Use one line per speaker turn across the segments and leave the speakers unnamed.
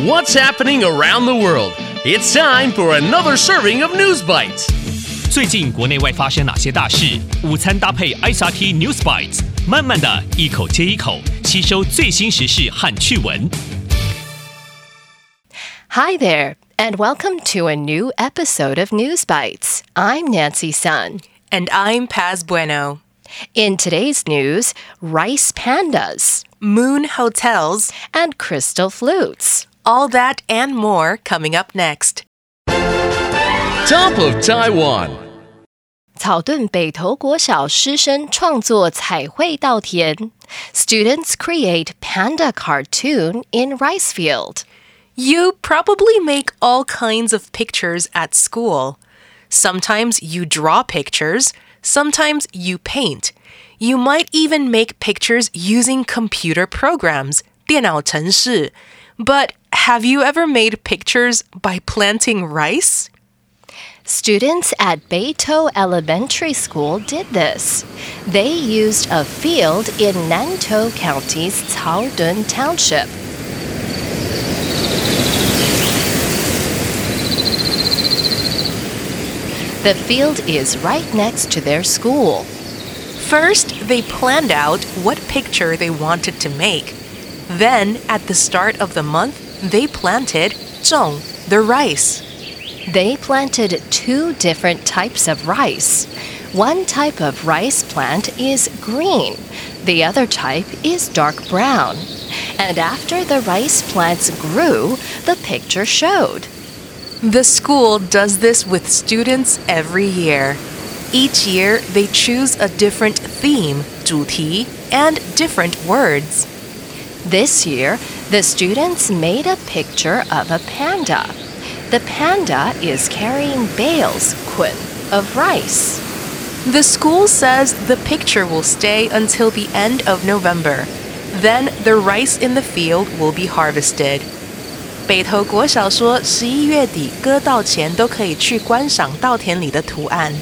What's happening around the world? It's time for another serving of News Bites.
最近国内外发生哪些大事？午餐搭配 ICRT News Bites，慢慢的一口接一口吸收最新时事和趣闻。
Hi there, and welcome to a new episode of News Bites. I'm Nancy Sun,
and I'm Paz Bueno.
In today's news, rice pandas,
moon hotels,
and crystal flutes.
all that and more coming up next.
Top of Taiwan.
草顿北投国小师生创作彩绘稻田。Students create panda cartoon in rice field.
You probably make all kinds of pictures at school. Sometimes you draw pictures, sometimes you paint. You might even make pictures using computer programs, 电脑程式. But have you ever made pictures by planting rice?
Students at Beitou Elementary School did this. They used a field in Nantou County's Caodun Township. The field is right next to their school.
First, they planned out what picture they wanted to make. Then, at the start of the month, they planted zhong, the rice.
They planted two different types of rice. One type of rice plant is green, the other type is dark brown. And after the rice plants grew, the picture showed.
The school does this with students every year. Each year, they choose a different theme, 主题, and different words.
This year, the students made a picture of a panda. The panda is carrying bales, kun, of rice.
The school says the picture will stay until the end of November. Then the rice in the field will be harvested. 北投国小说，十一月底割稻前都可以去观赏稻田里的图案。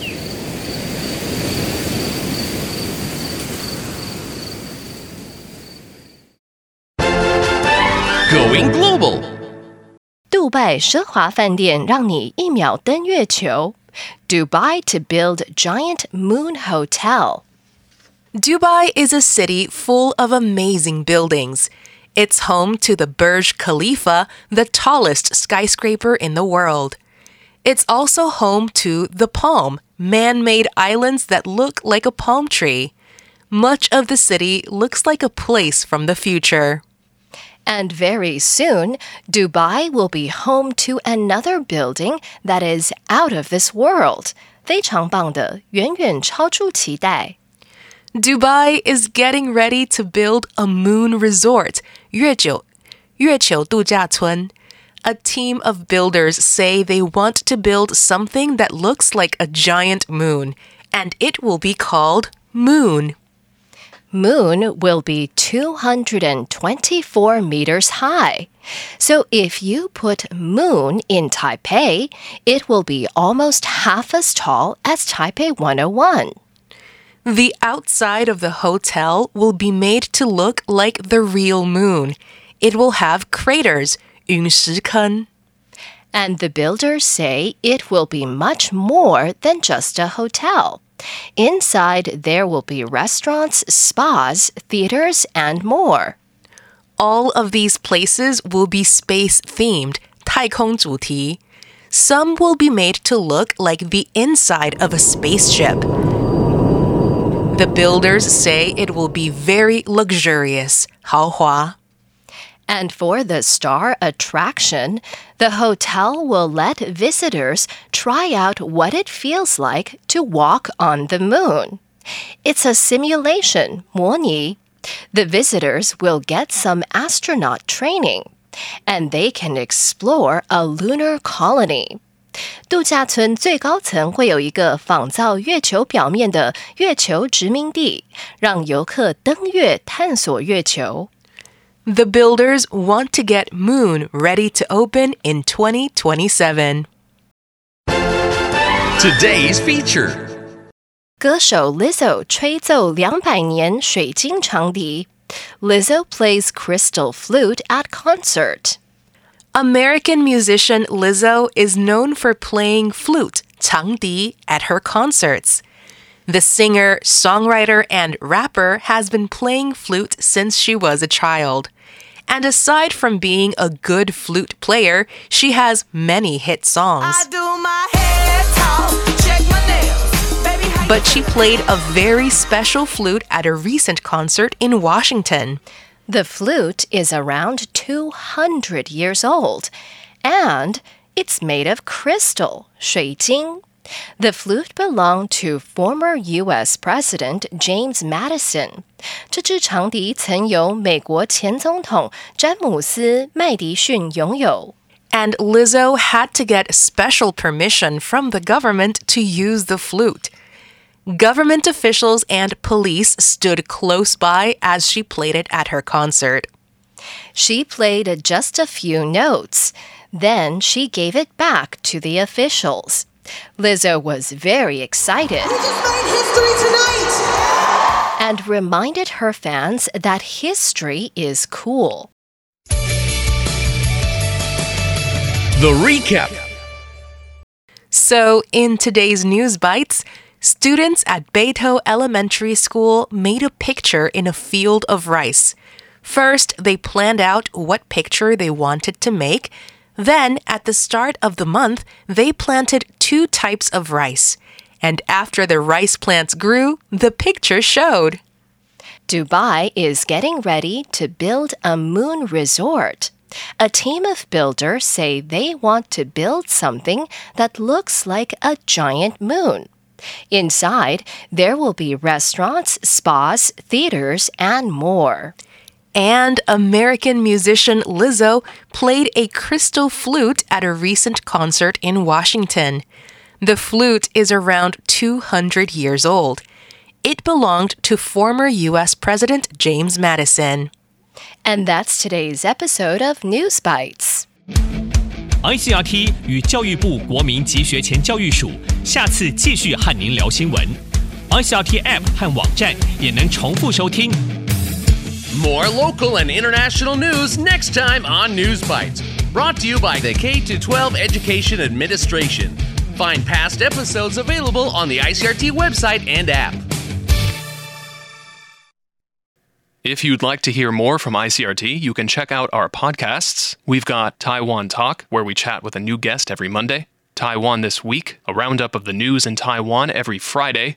杜拜奢华饭店让你一秒登月球。Dubai to build giant moon hotel.
Dubai is a city full of amazing buildings. It's home to the Burj Khalifa, the tallest skyscraper in the world. It's also home to the Palm, man made islands that look like a palm tree. Much of the city looks like a place from the future.
And very soon, Dubai will be home to another building that is out of this world. 非常棒的，远远超出期待。
Dubai is getting ready to build a moon resort, 月球月球度假村. A team of builders say they want to build something that looks like a giant moon, and it will be called Moon.
Moon will be 224 meters high. So if you put moon in Taipei, it will be almost half as tall as Taipei 101.
The outside of the hotel will be made to look like the real moon. It will have craters, 陨石坑.
And the builders say it will be much more than just a hotel. Inside, there will be restaurants, spas, theaters, and more.
All of these places will be space themed, 太空主题. Some will be made to look like the inside of a spaceship. The builders say it will be very luxurious, 豪华.
And for the star attraction, the hotel will let visitors try out what it feels like to walk on the moon. It's a simulation, 模拟. The visitors will get some astronaut training, and they can explore a lunar colony. 度假村最高层会有一个仿造月球表面的月球殖民地，让游客登月探索月球。
The builders want to get Moon ready to open in 2027.
Today's feature.
歌手 Lizzo 吹奏两百年水晶长笛。Lizzo plays crystal flute at concert.
American musician Lizzo is known for playing flute, 长笛, at her concerts. The singer, songwriter, and rapper has been playing flute since she was a child. And aside from being a good flute player, she has many hit songs. But she played a very special flute at a recent concert in Washington.
The flute is around 200 years old, and it's made of crystal, 水晶. The flute belonged to former U.S. President James Madison. 这支长笛曾由美国前总统詹姆斯·麦迪逊拥有。
And Lizzo had to get special permission from the government to use the flute. Government officials and police stood close by as she played it at her concert.
She played just a few notes. Then she gave it back to the officials. Lizzo was very excited and reminded her fans that history is cool.
The recap.
So, in today's News Bites, Students at Beitou Elementary School made a picture in a field of rice. First, they planned out what picture they wanted to make. Then, at the start of the month, they planted two types of rice. And after the rice plants grew, the picture showed.
Dubai is getting ready to build a moon resort. A team of builders say they want to build something that looks like a giant moon. Inside, there will be restaurants, spas, theaters, and more
And American musician Lizzo played a crystal flute at a recent concert in Washington. The flute is around 200 years old. It belonged to former U.S. President James Madison.
And that's today's episode of News Bites.
ICRT 与教育部国民及学前教育署下次继续和您聊新闻。ICRT App 和网站也能重复收听。
More local and international news next time on News Bites. Brought to you by the K 12 Education Administration. Find past episodes available on the ICRT website and app.
If you'd like to hear more from ICRT, you can check out our podcasts. We've got Taiwan Talk, where we chat with a new guest every Monday, Taiwan This Week, a roundup of the news in Taiwan every Friday,